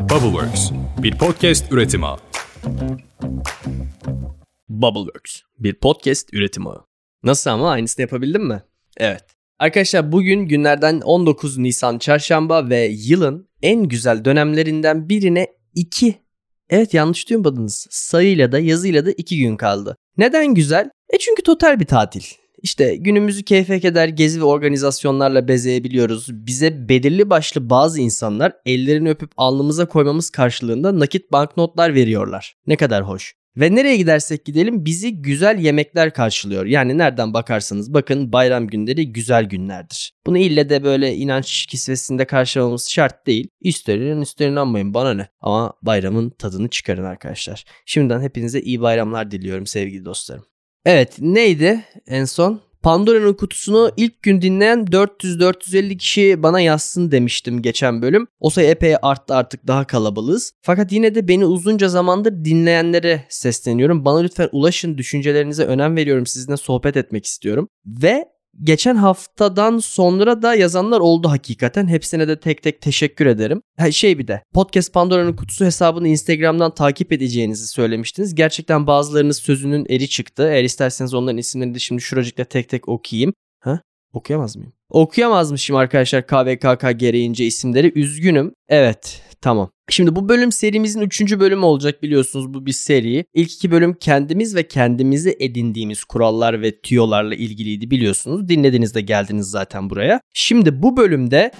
Bubbleworks, bir podcast üretimi. Bubbleworks, bir podcast üretimi. Nasıl ama aynısını yapabildim mi? Evet. Arkadaşlar bugün günlerden 19 Nisan çarşamba ve yılın en güzel dönemlerinden birine 2 Evet yanlış duymadınız. Sayıyla da yazıyla da 2 gün kaldı. Neden güzel? E çünkü total bir tatil. İşte günümüzü keyfe keder gezi ve organizasyonlarla bezeyebiliyoruz. Bize belirli başlı bazı insanlar ellerini öpüp alnımıza koymamız karşılığında nakit banknotlar veriyorlar. Ne kadar hoş. Ve nereye gidersek gidelim bizi güzel yemekler karşılıyor. Yani nereden bakarsanız bakın bayram günleri güzel günlerdir. Bunu ille de böyle inanç kisvesinde karşılamamız şart değil. İsterin isterin inanmayın bana ne. Ama bayramın tadını çıkarın arkadaşlar. Şimdiden hepinize iyi bayramlar diliyorum sevgili dostlarım. Evet neydi en son? Pandora'nın kutusunu ilk gün dinleyen 400-450 kişi bana yazsın demiştim geçen bölüm. O sayı epey arttı artık daha kalabalığız. Fakat yine de beni uzunca zamandır dinleyenlere sesleniyorum. Bana lütfen ulaşın düşüncelerinize önem veriyorum. Sizinle sohbet etmek istiyorum. Ve geçen haftadan sonra da yazanlar oldu hakikaten. Hepsine de tek tek teşekkür ederim. Ha, şey bir de Podcast Pandora'nın kutusu hesabını Instagram'dan takip edeceğinizi söylemiştiniz. Gerçekten bazılarınız sözünün eri çıktı. Eğer isterseniz onların isimlerini de şimdi şuracıkta tek tek okuyayım. Okuyamaz mıyım? Okuyamazmışım arkadaşlar KVKK gereğince isimleri. Üzgünüm. Evet tamam. Şimdi bu bölüm serimizin 3. bölümü olacak biliyorsunuz bu bir seri. İlk iki bölüm kendimiz ve kendimizi edindiğimiz kurallar ve tüyolarla ilgiliydi biliyorsunuz. Dinlediniz de geldiniz zaten buraya. Şimdi bu bölümde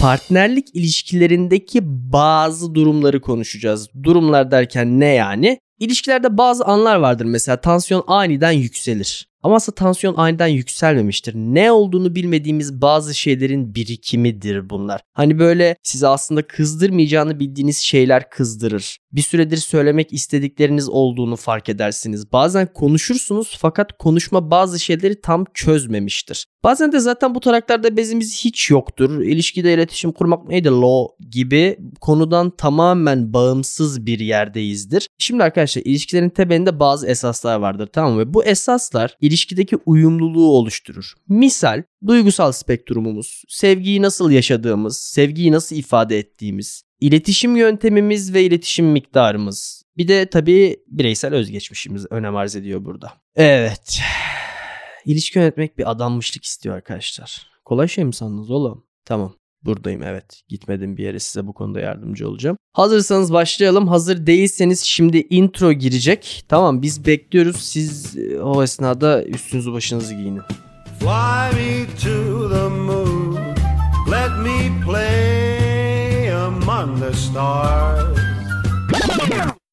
partnerlik ilişkilerindeki bazı durumları konuşacağız. Durumlar derken ne yani? İlişkilerde bazı anlar vardır mesela tansiyon aniden yükselir. Ama aslında tansiyon aniden yükselmemiştir. Ne olduğunu bilmediğimiz bazı şeylerin birikimidir bunlar. Hani böyle size aslında kızdırmayacağını bildiğiniz şeyler kızdırır. Bir süredir söylemek istedikleriniz olduğunu fark edersiniz. Bazen konuşursunuz fakat konuşma bazı şeyleri tam çözmemiştir. Bazen de zaten bu taraklarda bezimiz hiç yoktur. İlişkide iletişim kurmak neydi lo gibi konudan tamamen bağımsız bir yerdeyizdir. Şimdi arkadaşlar ilişkilerin temelinde bazı esaslar vardır tamam mı? Ve bu esaslar ilişkideki uyumluluğu oluşturur. Misal duygusal spektrumumuz, sevgiyi nasıl yaşadığımız, sevgiyi nasıl ifade ettiğimiz, iletişim yöntemimiz ve iletişim miktarımız. Bir de tabii bireysel özgeçmişimiz önem arz ediyor burada. Evet. İlişki yönetmek bir adanmışlık istiyor arkadaşlar. Kolay şey mi sandınız oğlum? Tamam. Buradayım evet. Gitmedim bir yere size bu konuda yardımcı olacağım. Hazırsanız başlayalım. Hazır değilseniz şimdi intro girecek. Tamam biz bekliyoruz. Siz e, o esnada üstünüzü başınızı giyinin. Fly me to the moon. Let me play among the stars.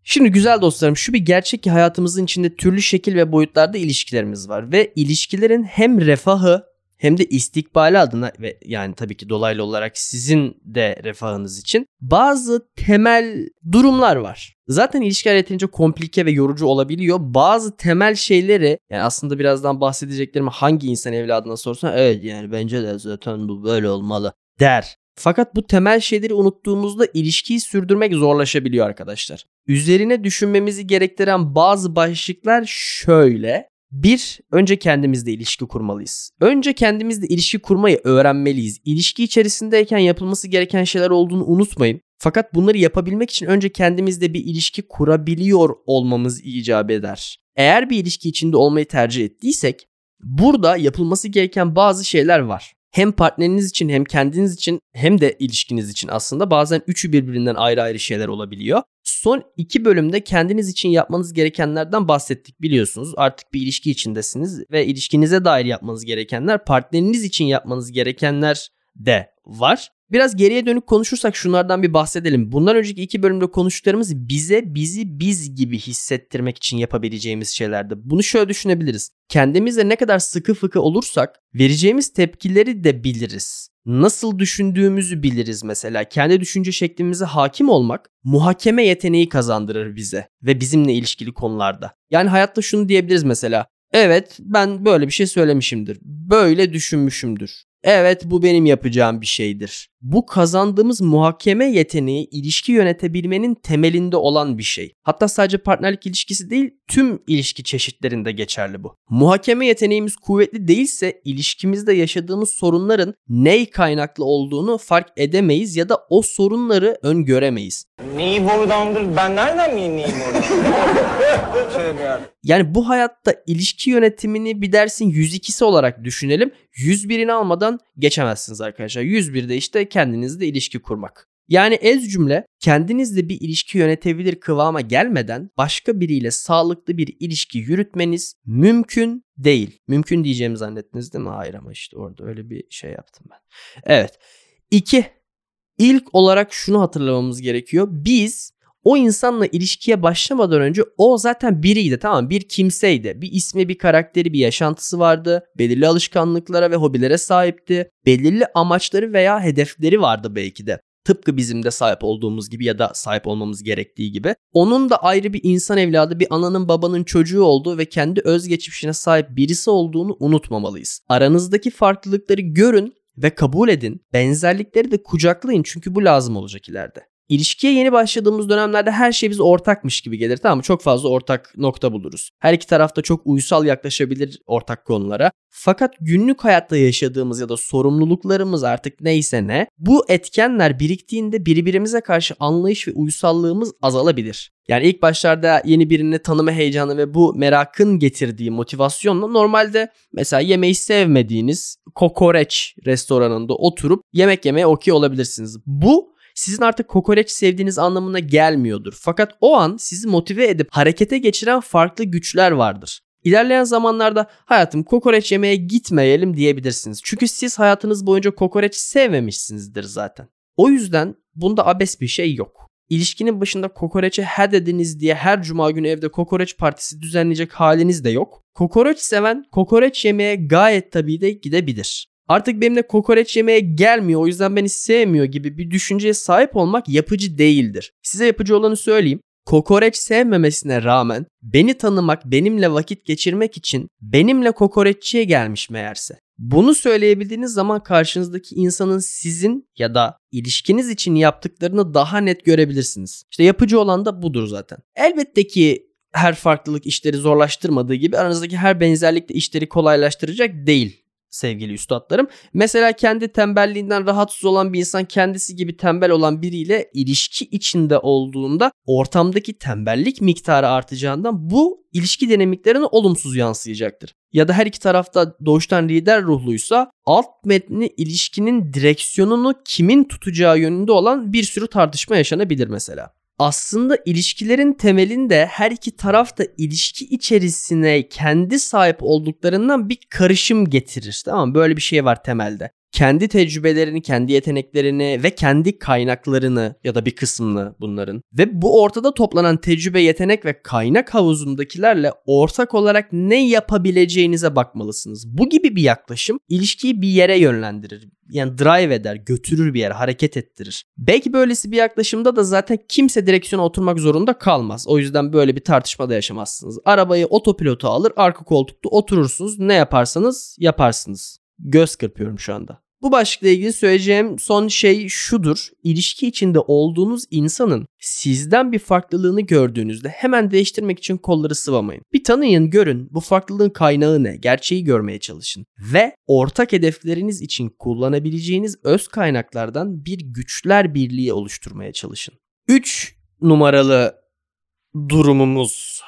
Şimdi güzel dostlarım şu bir gerçek ki hayatımızın içinde türlü şekil ve boyutlarda ilişkilerimiz var. Ve ilişkilerin hem refahı hem de istikbali adına ve yani tabii ki dolaylı olarak sizin de refahınız için bazı temel durumlar var. Zaten ilişkiler yeterince komplike ve yorucu olabiliyor. Bazı temel şeyleri yani aslında birazdan bahsedeceklerimi hangi insan evladına sorsan evet yani bence de zaten bu böyle olmalı der. Fakat bu temel şeyleri unuttuğumuzda ilişkiyi sürdürmek zorlaşabiliyor arkadaşlar. Üzerine düşünmemizi gerektiren bazı başlıklar şöyle. Bir, önce kendimizle ilişki kurmalıyız. Önce kendimizle ilişki kurmayı öğrenmeliyiz. İlişki içerisindeyken yapılması gereken şeyler olduğunu unutmayın. Fakat bunları yapabilmek için önce kendimizle bir ilişki kurabiliyor olmamız icap eder. Eğer bir ilişki içinde olmayı tercih ettiysek burada yapılması gereken bazı şeyler var hem partneriniz için hem kendiniz için hem de ilişkiniz için aslında bazen üçü birbirinden ayrı ayrı şeyler olabiliyor. Son iki bölümde kendiniz için yapmanız gerekenlerden bahsettik biliyorsunuz. Artık bir ilişki içindesiniz ve ilişkinize dair yapmanız gerekenler, partneriniz için yapmanız gerekenler de var. Biraz geriye dönük konuşursak şunlardan bir bahsedelim. Bundan önceki iki bölümde konuştuklarımız bize bizi biz gibi hissettirmek için yapabileceğimiz şeylerdi. Bunu şöyle düşünebiliriz. Kendimizle ne kadar sıkı fıkı olursak vereceğimiz tepkileri de biliriz. Nasıl düşündüğümüzü biliriz mesela. Kendi düşünce şeklimize hakim olmak muhakeme yeteneği kazandırır bize ve bizimle ilişkili konularda. Yani hayatta şunu diyebiliriz mesela. Evet ben böyle bir şey söylemişimdir. Böyle düşünmüşümdür. Evet bu benim yapacağım bir şeydir. Bu kazandığımız muhakeme yeteneği ilişki yönetebilmenin temelinde olan bir şey. Hatta sadece partnerlik ilişkisi değil tüm ilişki çeşitlerinde geçerli bu. Muhakeme yeteneğimiz kuvvetli değilse ilişkimizde yaşadığımız sorunların ney kaynaklı olduğunu fark edemeyiz ya da o sorunları öngöremeyiz. Neyi borudandır? Ben nereden bileyim neyi ya. Yani bu hayatta ilişki yönetimini bir dersin 102'si olarak düşünelim. 101'ini almadan geçemezsiniz arkadaşlar. 101'de işte kendinizle ilişki kurmak. Yani ez cümle kendinizle bir ilişki yönetebilir kıvama gelmeden başka biriyle sağlıklı bir ilişki yürütmeniz mümkün değil. Mümkün diyeceğimi zannettiniz değil mi? Hayır ama işte orada öyle bir şey yaptım ben. Evet. İki. İlk olarak şunu hatırlamamız gerekiyor. Biz o insanla ilişkiye başlamadan önce o zaten biriydi tamam bir kimseydi. Bir ismi, bir karakteri, bir yaşantısı vardı. Belirli alışkanlıklara ve hobilere sahipti. Belirli amaçları veya hedefleri vardı belki de. Tıpkı bizim de sahip olduğumuz gibi ya da sahip olmamız gerektiği gibi. Onun da ayrı bir insan evladı, bir ananın babanın çocuğu olduğu ve kendi özgeçmişine sahip birisi olduğunu unutmamalıyız. Aranızdaki farklılıkları görün ve kabul edin. Benzerlikleri de kucaklayın çünkü bu lazım olacak ileride. İlişkiye yeni başladığımız dönemlerde her şey biz ortakmış gibi gelir tamam mı? Çok fazla ortak nokta buluruz. Her iki tarafta çok uysal yaklaşabilir ortak konulara. Fakat günlük hayatta yaşadığımız ya da sorumluluklarımız artık neyse ne bu etkenler biriktiğinde birbirimize karşı anlayış ve uysallığımız azalabilir. Yani ilk başlarda yeni birini tanıma heyecanı ve bu merakın getirdiği motivasyonla normalde mesela yemeği sevmediğiniz kokoreç restoranında oturup yemek yemeye okey olabilirsiniz. Bu sizin artık kokoreç sevdiğiniz anlamına gelmiyordur. Fakat o an sizi motive edip harekete geçiren farklı güçler vardır. İlerleyen zamanlarda hayatım kokoreç yemeye gitmeyelim diyebilirsiniz. Çünkü siz hayatınız boyunca kokoreç sevmemişsinizdir zaten. O yüzden bunda abes bir şey yok. İlişkinin başında kokoreçe he dediniz diye her cuma günü evde kokoreç partisi düzenleyecek haliniz de yok. Kokoreç seven kokoreç yemeye gayet tabii de gidebilir artık benimle kokoreç yemeye gelmiyor o yüzden beni sevmiyor gibi bir düşünceye sahip olmak yapıcı değildir. Size yapıcı olanı söyleyeyim. Kokoreç sevmemesine rağmen beni tanımak, benimle vakit geçirmek için benimle kokoreççiye gelmiş meğerse. Bunu söyleyebildiğiniz zaman karşınızdaki insanın sizin ya da ilişkiniz için yaptıklarını daha net görebilirsiniz. İşte yapıcı olan da budur zaten. Elbette ki her farklılık işleri zorlaştırmadığı gibi aranızdaki her benzerlik de işleri kolaylaştıracak değil sevgili üstadlarım. Mesela kendi tembelliğinden rahatsız olan bir insan kendisi gibi tembel olan biriyle ilişki içinde olduğunda ortamdaki tembellik miktarı artacağından bu ilişki dinamiklerine olumsuz yansıyacaktır. Ya da her iki tarafta doğuştan lider ruhluysa alt metni ilişkinin direksiyonunu kimin tutacağı yönünde olan bir sürü tartışma yaşanabilir mesela aslında ilişkilerin temelinde her iki taraf da ilişki içerisine kendi sahip olduklarından bir karışım getirir. Tamam mı? Böyle bir şey var temelde kendi tecrübelerini, kendi yeteneklerini ve kendi kaynaklarını ya da bir kısmını bunların ve bu ortada toplanan tecrübe, yetenek ve kaynak havuzundakilerle ortak olarak ne yapabileceğinize bakmalısınız. Bu gibi bir yaklaşım ilişkiyi bir yere yönlendirir. Yani drive eder, götürür bir yere, hareket ettirir. Belki böylesi bir yaklaşımda da zaten kimse direksiyona oturmak zorunda kalmaz. O yüzden böyle bir tartışma da yaşamazsınız. Arabayı otopilota alır, arka koltukta oturursunuz. Ne yaparsanız yaparsınız göz kırpıyorum şu anda. Bu başlıkla ilgili söyleyeceğim son şey şudur. İlişki içinde olduğunuz insanın sizden bir farklılığını gördüğünüzde hemen değiştirmek için kolları sıvamayın. Bir tanıyın, görün. Bu farklılığın kaynağı ne? Gerçeği görmeye çalışın. Ve ortak hedefleriniz için kullanabileceğiniz öz kaynaklardan bir güçler birliği oluşturmaya çalışın. 3 numaralı durumumuz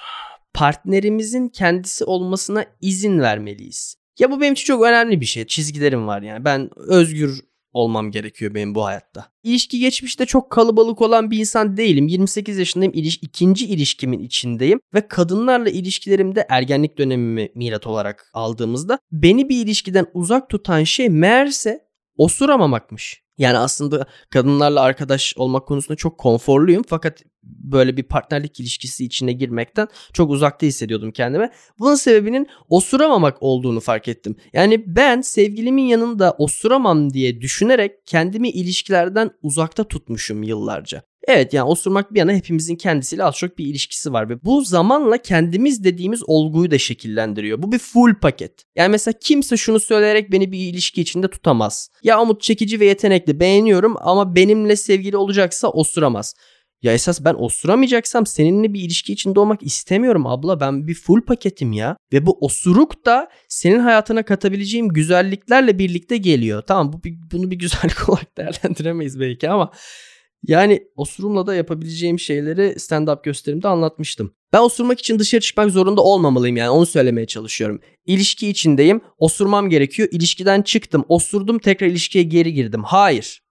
partnerimizin kendisi olmasına izin vermeliyiz. Ya bu benim için çok önemli bir şey. Çizgilerim var yani. Ben özgür olmam gerekiyor benim bu hayatta. İlişki geçmişte çok kalabalık olan bir insan değilim. 28 yaşındayım. İliş, ikinci ilişkimin içindeyim. Ve kadınlarla ilişkilerimde ergenlik dönemimi mirat olarak aldığımızda beni bir ilişkiden uzak tutan şey meğerse osuramamakmış. Yani aslında kadınlarla arkadaş olmak konusunda çok konforluyum fakat böyle bir partnerlik ilişkisi içine girmekten çok uzakta hissediyordum kendime. Bunun sebebinin osuramamak olduğunu fark ettim. Yani ben sevgilimin yanında osuramam diye düşünerek kendimi ilişkilerden uzakta tutmuşum yıllarca. Evet yani osurmak bir yana hepimizin kendisiyle az çok bir ilişkisi var ve bu zamanla kendimiz dediğimiz olguyu da şekillendiriyor. Bu bir full paket. Yani mesela kimse şunu söyleyerek beni bir ilişki içinde tutamaz. Ya Umut çekici ve yetenekli beğeniyorum ama benimle sevgili olacaksa osuramaz. Ya esas ben osuramayacaksam seninle bir ilişki içinde olmak istemiyorum abla. Ben bir full paketim ya. Ve bu osuruk da senin hayatına katabileceğim güzelliklerle birlikte geliyor. Tamam bu bunu bir güzellik olarak değerlendiremeyiz belki ama yani osurumla da yapabileceğim şeyleri stand-up gösterimde anlatmıştım. Ben osurmak için dışarı çıkmak zorunda olmamalıyım yani onu söylemeye çalışıyorum. İlişki içindeyim, osurmam gerekiyor. İlişkiden çıktım, osurdum, tekrar ilişkiye geri girdim. Hayır.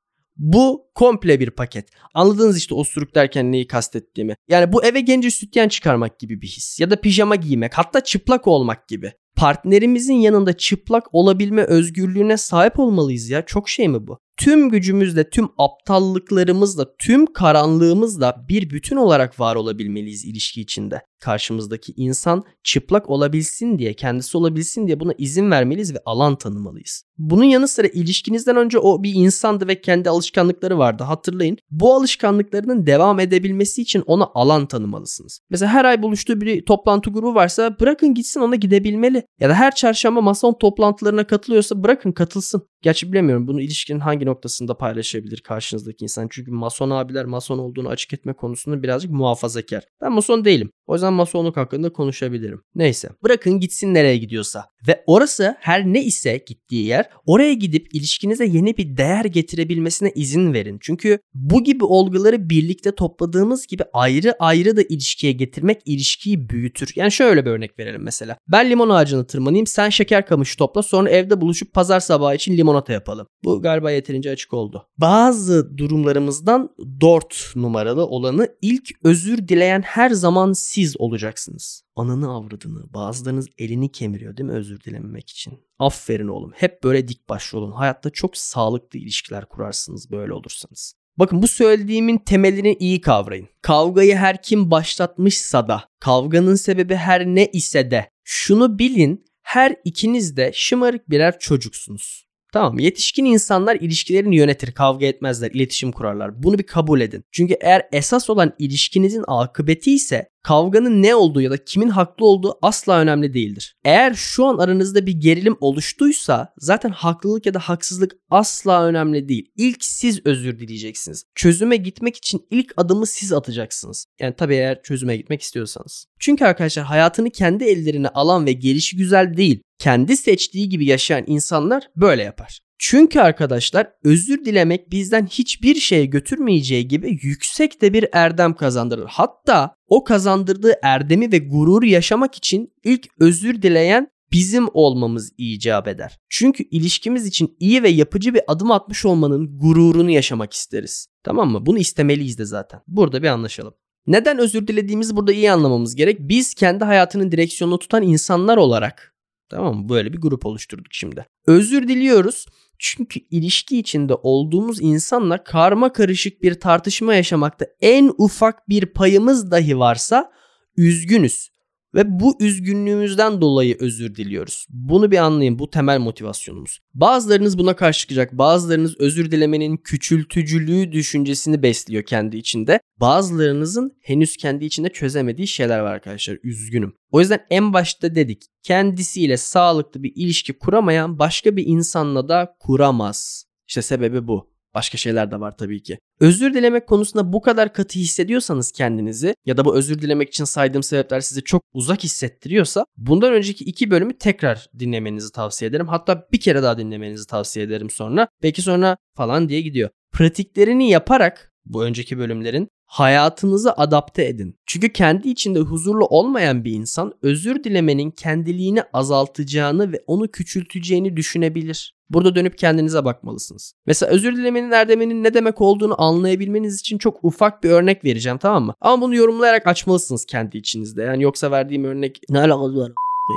Bu komple bir paket. Anladınız işte osuruk derken neyi kastettiğimi. Yani bu eve gence sütyen çıkarmak gibi bir his. Ya da pijama giymek hatta çıplak olmak gibi. Partnerimizin yanında çıplak olabilme özgürlüğüne sahip olmalıyız ya. Çok şey mi bu? tüm gücümüzle, tüm aptallıklarımızla, tüm karanlığımızla bir bütün olarak var olabilmeliyiz ilişki içinde. Karşımızdaki insan çıplak olabilsin diye, kendisi olabilsin diye buna izin vermeliyiz ve alan tanımalıyız. Bunun yanı sıra ilişkinizden önce o bir insandı ve kendi alışkanlıkları vardı. Hatırlayın. Bu alışkanlıklarının devam edebilmesi için ona alan tanımalısınız. Mesela her ay buluştuğu bir toplantı grubu varsa bırakın gitsin ona gidebilmeli. Ya da her çarşamba mason toplantılarına katılıyorsa bırakın katılsın. Gerçi bilemiyorum bunu ilişkinin hangi noktasında paylaşabilir karşınızdaki insan. Çünkü mason abiler mason olduğunu açık etme konusunda birazcık muhafazakar. Ben mason değilim. O yüzden masonluk hakkında konuşabilirim. Neyse. Bırakın gitsin nereye gidiyorsa. Ve orası her ne ise gittiği yer oraya gidip ilişkinize yeni bir değer getirebilmesine izin verin. Çünkü bu gibi olguları birlikte topladığımız gibi ayrı ayrı da ilişkiye getirmek ilişkiyi büyütür. Yani şöyle bir örnek verelim mesela. Ben limon ağacını tırmanayım sen şeker kamışı topla sonra evde buluşup pazar sabahı için limonata yapalım. Bu galiba yeterince açık oldu. Bazı durumlarımızdan 4 numaralı olanı ilk özür dileyen her zaman siz olacaksınız ananı avradını bazılarınız elini kemiriyor değil mi özür dilememek için. Aferin oğlum hep böyle dik başlı olun. Hayatta çok sağlıklı ilişkiler kurarsınız böyle olursanız. Bakın bu söylediğimin temelini iyi kavrayın. Kavgayı her kim başlatmışsa da, kavganın sebebi her ne ise de şunu bilin her ikiniz de şımarık birer çocuksunuz. Tamam yetişkin insanlar ilişkilerini yönetir, kavga etmezler, iletişim kurarlar. Bunu bir kabul edin. Çünkü eğer esas olan ilişkinizin akıbeti ise kavganın ne olduğu ya da kimin haklı olduğu asla önemli değildir. Eğer şu an aranızda bir gerilim oluştuysa zaten haklılık ya da haksızlık asla önemli değil. İlk siz özür dileyeceksiniz. Çözüme gitmek için ilk adımı siz atacaksınız. Yani tabii eğer çözüme gitmek istiyorsanız. Çünkü arkadaşlar hayatını kendi ellerine alan ve gelişi güzel değil, kendi seçtiği gibi yaşayan insanlar böyle yapar. Çünkü arkadaşlar özür dilemek bizden hiçbir şeye götürmeyeceği gibi yüksek de bir erdem kazandırır. Hatta o kazandırdığı erdemi ve gururu yaşamak için ilk özür dileyen bizim olmamız icap eder. Çünkü ilişkimiz için iyi ve yapıcı bir adım atmış olmanın gururunu yaşamak isteriz. Tamam mı? Bunu istemeliyiz de zaten. Burada bir anlaşalım. Neden özür dilediğimizi burada iyi anlamamız gerek. Biz kendi hayatının direksiyonunu tutan insanlar olarak tamam mı? Böyle bir grup oluşturduk şimdi. Özür diliyoruz. Çünkü ilişki içinde olduğumuz insanla karma karışık bir tartışma yaşamakta en ufak bir payımız dahi varsa üzgünüz. Ve bu üzgünlüğümüzden dolayı özür diliyoruz. Bunu bir anlayın. Bu temel motivasyonumuz. Bazılarınız buna karşı çıkacak. Bazılarınız özür dilemenin küçültücülüğü düşüncesini besliyor kendi içinde. Bazılarınızın henüz kendi içinde çözemediği şeyler var arkadaşlar. Üzgünüm. O yüzden en başta dedik. Kendisiyle sağlıklı bir ilişki kuramayan başka bir insanla da kuramaz. İşte sebebi bu. Başka şeyler de var tabii ki. Özür dilemek konusunda bu kadar katı hissediyorsanız kendinizi ya da bu özür dilemek için saydığım sebepler sizi çok uzak hissettiriyorsa bundan önceki iki bölümü tekrar dinlemenizi tavsiye ederim. Hatta bir kere daha dinlemenizi tavsiye ederim sonra. Belki sonra falan diye gidiyor. Pratiklerini yaparak bu önceki bölümlerin hayatınızı adapte edin. Çünkü kendi içinde huzurlu olmayan bir insan özür dilemenin kendiliğini azaltacağını ve onu küçülteceğini düşünebilir. Burada dönüp kendinize bakmalısınız. Mesela özür dilemenin erdeminin ne demek olduğunu anlayabilmeniz için çok ufak bir örnek vereceğim tamam mı? Ama bunu yorumlayarak açmalısınız kendi içinizde. Yani yoksa verdiğim örnek ne alakası var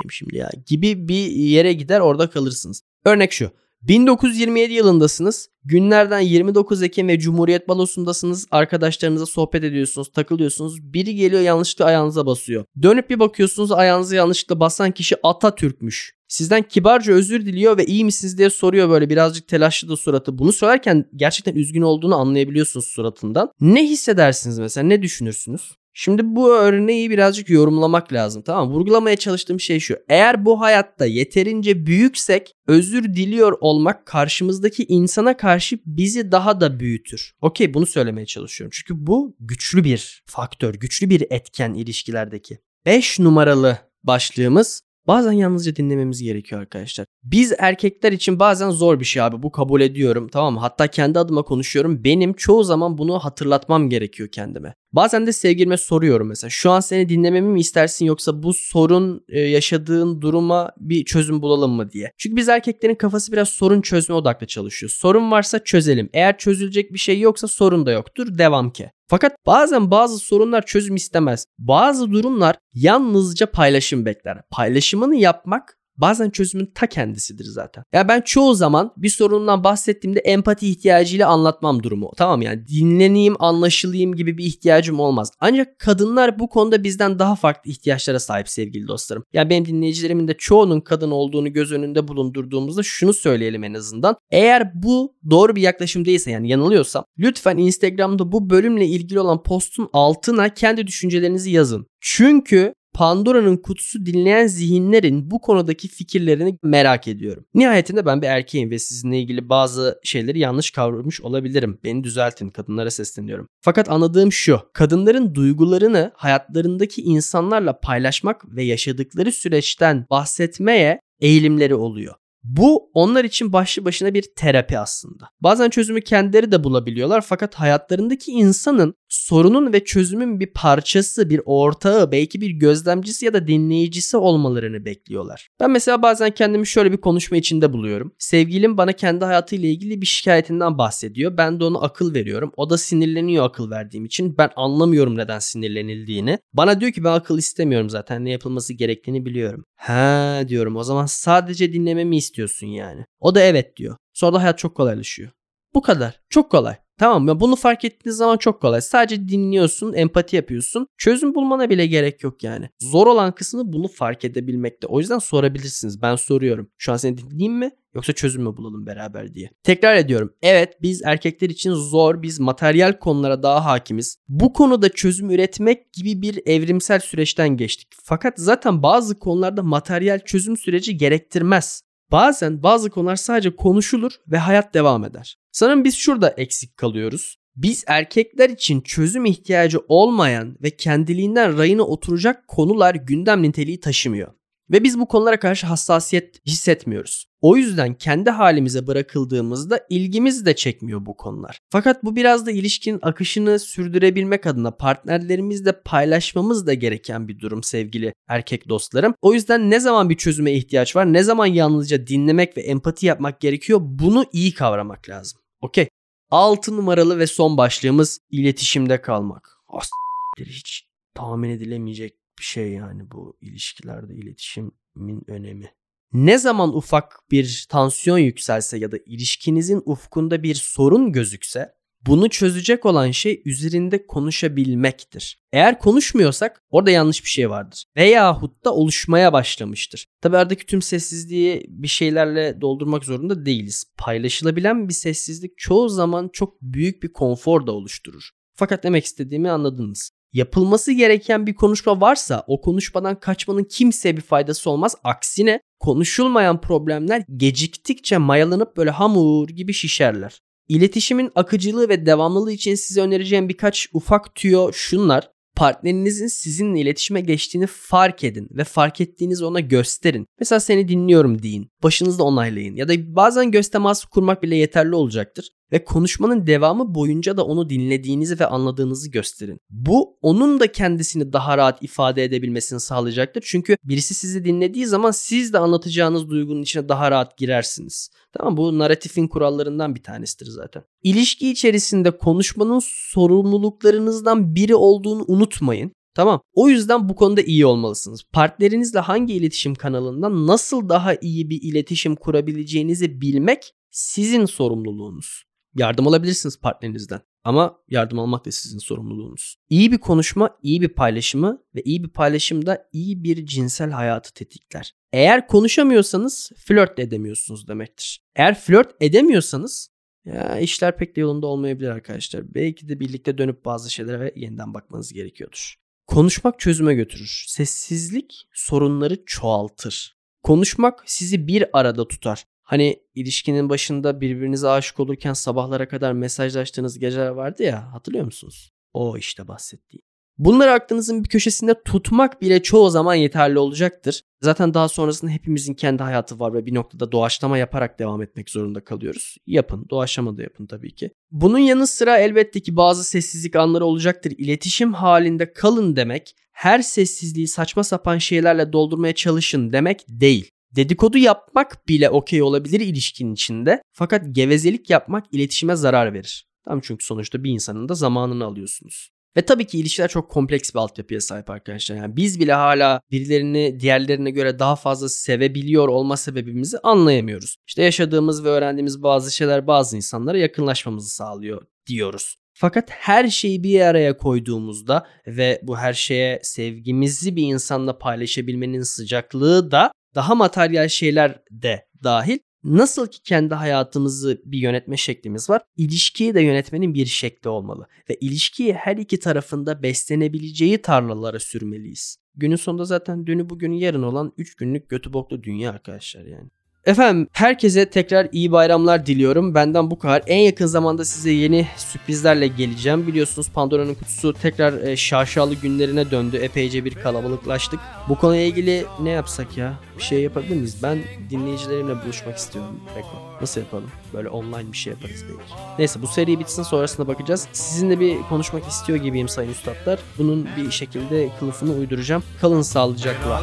şimdi ya gibi bir yere gider orada kalırsınız. Örnek şu. 1927 yılındasınız. Günlerden 29 Ekim ve Cumhuriyet Balosu'ndasınız. Arkadaşlarınızla sohbet ediyorsunuz, takılıyorsunuz. Biri geliyor yanlışlıkla ayağınıza basıyor. Dönüp bir bakıyorsunuz ayağınıza yanlışlıkla basan kişi Atatürk'müş. Sizden kibarca özür diliyor ve iyi misiniz diye soruyor böyle birazcık telaşlı da suratı. Bunu söylerken gerçekten üzgün olduğunu anlayabiliyorsunuz suratından. Ne hissedersiniz mesela? Ne düşünürsünüz? Şimdi bu örneği birazcık yorumlamak lazım tamam mı? Vurgulamaya çalıştığım şey şu. Eğer bu hayatta yeterince büyüksek özür diliyor olmak karşımızdaki insana karşı bizi daha da büyütür. Okey bunu söylemeye çalışıyorum. Çünkü bu güçlü bir faktör, güçlü bir etken ilişkilerdeki. 5 numaralı başlığımız Bazen yalnızca dinlememiz gerekiyor arkadaşlar. Biz erkekler için bazen zor bir şey abi bu kabul ediyorum tamam mı? Hatta kendi adıma konuşuyorum. Benim çoğu zaman bunu hatırlatmam gerekiyor kendime. Bazen de sevgilime soruyorum mesela şu an seni dinlememi mi istersin yoksa bu sorun e, yaşadığın duruma bir çözüm bulalım mı diye. Çünkü biz erkeklerin kafası biraz sorun çözme odaklı çalışıyor. Sorun varsa çözelim. Eğer çözülecek bir şey yoksa sorun da yoktur. Devam ki. Fakat bazen bazı sorunlar çözüm istemez. Bazı durumlar yalnızca paylaşım bekler. Paylaşımını yapmak bazen çözümün ta kendisidir zaten. Ya ben çoğu zaman bir sorundan bahsettiğimde empati ihtiyacıyla anlatmam durumu. Tamam yani dinleneyim, anlaşılayım gibi bir ihtiyacım olmaz. Ancak kadınlar bu konuda bizden daha farklı ihtiyaçlara sahip sevgili dostlarım. Ya benim dinleyicilerimin de çoğunun kadın olduğunu göz önünde bulundurduğumuzda şunu söyleyelim en azından. Eğer bu doğru bir yaklaşım değilse yani yanılıyorsam lütfen Instagram'da bu bölümle ilgili olan postun altına kendi düşüncelerinizi yazın. Çünkü Pandora'nın kutusu dinleyen zihinlerin bu konudaki fikirlerini merak ediyorum. Nihayetinde ben bir erkeğim ve sizinle ilgili bazı şeyleri yanlış kavramış olabilirim. Beni düzeltin kadınlara sesleniyorum. Fakat anladığım şu. Kadınların duygularını hayatlarındaki insanlarla paylaşmak ve yaşadıkları süreçten bahsetmeye eğilimleri oluyor. Bu onlar için başlı başına bir terapi aslında. Bazen çözümü kendileri de bulabiliyorlar fakat hayatlarındaki insanın sorunun ve çözümün bir parçası, bir ortağı, belki bir gözlemcisi ya da dinleyicisi olmalarını bekliyorlar. Ben mesela bazen kendimi şöyle bir konuşma içinde buluyorum. Sevgilim bana kendi hayatıyla ilgili bir şikayetinden bahsediyor. Ben de ona akıl veriyorum. O da sinirleniyor akıl verdiğim için. Ben anlamıyorum neden sinirlenildiğini. Bana diyor ki ben akıl istemiyorum zaten. Ne yapılması gerektiğini biliyorum. Ha diyorum o zaman sadece dinlememi istiyorsun yani. O da evet diyor. Sonra da hayat çok kolaylaşıyor. Bu kadar. Çok kolay. Tamam mı? Bunu fark ettiğiniz zaman çok kolay. Sadece dinliyorsun, empati yapıyorsun. Çözüm bulmana bile gerek yok yani. Zor olan kısmı bunu fark edebilmekte. O yüzden sorabilirsiniz. Ben soruyorum. Şu an seni dinleyeyim mi? Yoksa çözüm mü bulalım beraber diye. Tekrar ediyorum. Evet biz erkekler için zor, biz materyal konulara daha hakimiz. Bu konuda çözüm üretmek gibi bir evrimsel süreçten geçtik. Fakat zaten bazı konularda materyal çözüm süreci gerektirmez. Bazen bazı konular sadece konuşulur ve hayat devam eder. Sanırım biz şurada eksik kalıyoruz. Biz erkekler için çözüm ihtiyacı olmayan ve kendiliğinden rayına oturacak konular gündem niteliği taşımıyor. Ve biz bu konulara karşı hassasiyet hissetmiyoruz. O yüzden kendi halimize bırakıldığımızda ilgimiz de çekmiyor bu konular. Fakat bu biraz da ilişkinin akışını sürdürebilmek adına partnerlerimizle paylaşmamız da gereken bir durum sevgili erkek dostlarım. O yüzden ne zaman bir çözüme ihtiyaç var, ne zaman yalnızca dinlemek ve empati yapmak gerekiyor bunu iyi kavramak lazım. Okey. 6 numaralı ve son başlığımız iletişimde kalmak. Aslında hiç tahmin edilemeyecek bir şey yani bu ilişkilerde iletişimin önemi. Ne zaman ufak bir tansiyon yükselse ya da ilişkinizin ufkunda bir sorun gözükse bunu çözecek olan şey üzerinde konuşabilmektir. Eğer konuşmuyorsak orada yanlış bir şey vardır. Veyahut da oluşmaya başlamıştır. Tabi aradaki tüm sessizliği bir şeylerle doldurmak zorunda değiliz. Paylaşılabilen bir sessizlik çoğu zaman çok büyük bir konfor da oluşturur. Fakat demek istediğimi anladınız yapılması gereken bir konuşma varsa o konuşmadan kaçmanın kimseye bir faydası olmaz. Aksine konuşulmayan problemler geciktikçe mayalanıp böyle hamur gibi şişerler. İletişimin akıcılığı ve devamlılığı için size önereceğim birkaç ufak tüyo şunlar. Partnerinizin sizinle iletişime geçtiğini fark edin ve fark ettiğinizi ona gösterin. Mesela seni dinliyorum deyin. Başınızda onaylayın ya da bazen göz teması kurmak bile yeterli olacaktır ve konuşmanın devamı boyunca da onu dinlediğinizi ve anladığınızı gösterin. Bu onun da kendisini daha rahat ifade edebilmesini sağlayacaktır. Çünkü birisi sizi dinlediği zaman siz de anlatacağınız duygunun içine daha rahat girersiniz. Tamam bu narratifin kurallarından bir tanesidir zaten. İlişki içerisinde konuşmanın sorumluluklarınızdan biri olduğunu unutmayın. Tamam. O yüzden bu konuda iyi olmalısınız. Partnerinizle hangi iletişim kanalından nasıl daha iyi bir iletişim kurabileceğinizi bilmek sizin sorumluluğunuz. Yardım alabilirsiniz partnerinizden. Ama yardım almak da sizin sorumluluğunuz. İyi bir konuşma, iyi bir paylaşımı ve iyi bir paylaşım da iyi bir cinsel hayatı tetikler. Eğer konuşamıyorsanız flört de edemiyorsunuz demektir. Eğer flört edemiyorsanız ya işler pek de yolunda olmayabilir arkadaşlar. Belki de birlikte dönüp bazı şeylere yeniden bakmanız gerekiyordur. Konuşmak çözüme götürür. Sessizlik sorunları çoğaltır. Konuşmak sizi bir arada tutar. Hani ilişkinin başında birbirinize aşık olurken sabahlara kadar mesajlaştığınız geceler vardı ya hatırlıyor musunuz? O işte bahsettiğim. Bunları aklınızın bir köşesinde tutmak bile çoğu zaman yeterli olacaktır. Zaten daha sonrasında hepimizin kendi hayatı var ve bir noktada doğaçlama yaparak devam etmek zorunda kalıyoruz. Yapın, doğaçlama da yapın tabii ki. Bunun yanı sıra elbette ki bazı sessizlik anları olacaktır. İletişim halinde kalın demek, her sessizliği saçma sapan şeylerle doldurmaya çalışın demek değil. Dedikodu yapmak bile okey olabilir ilişkinin içinde. Fakat gevezelik yapmak iletişime zarar verir. Tam çünkü sonuçta bir insanın da zamanını alıyorsunuz. Ve tabii ki ilişkiler çok kompleks bir altyapıya sahip arkadaşlar. Yani biz bile hala birilerini diğerlerine göre daha fazla sevebiliyor olma sebebimizi anlayamıyoruz. İşte yaşadığımız ve öğrendiğimiz bazı şeyler bazı insanlara yakınlaşmamızı sağlıyor diyoruz. Fakat her şeyi bir araya koyduğumuzda ve bu her şeye sevgimizi bir insanla paylaşabilmenin sıcaklığı da daha materyal şeyler de dahil Nasıl ki kendi hayatımızı bir yönetme şeklimiz var, ilişkiyi de yönetmenin bir şekli olmalı ve ilişkiyi her iki tarafında beslenebileceği tarlalara sürmeliyiz. Günün sonunda zaten dünü bugünü yarın olan 3 günlük götü boklu dünya arkadaşlar yani. Efendim herkese tekrar iyi bayramlar diliyorum. Benden bu kadar. En yakın zamanda size yeni sürprizlerle geleceğim. Biliyorsunuz Pandora'nın kutusu tekrar e, şaşalı günlerine döndü. Epeyce bir kalabalıklaştık. Bu konuyla ilgili ne yapsak ya? Bir şey yapabilir miyiz? Ben dinleyicilerimle buluşmak istiyorum. Beko. Nasıl yapalım? Böyle online bir şey yaparız belki. Neyse bu seri bitsin sonrasında bakacağız. Sizinle bir konuşmak istiyor gibiyim sayın üstadlar. Bunun bir şekilde kılıfını uyduracağım. Kalın sağlıcakla.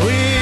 Bubbleworks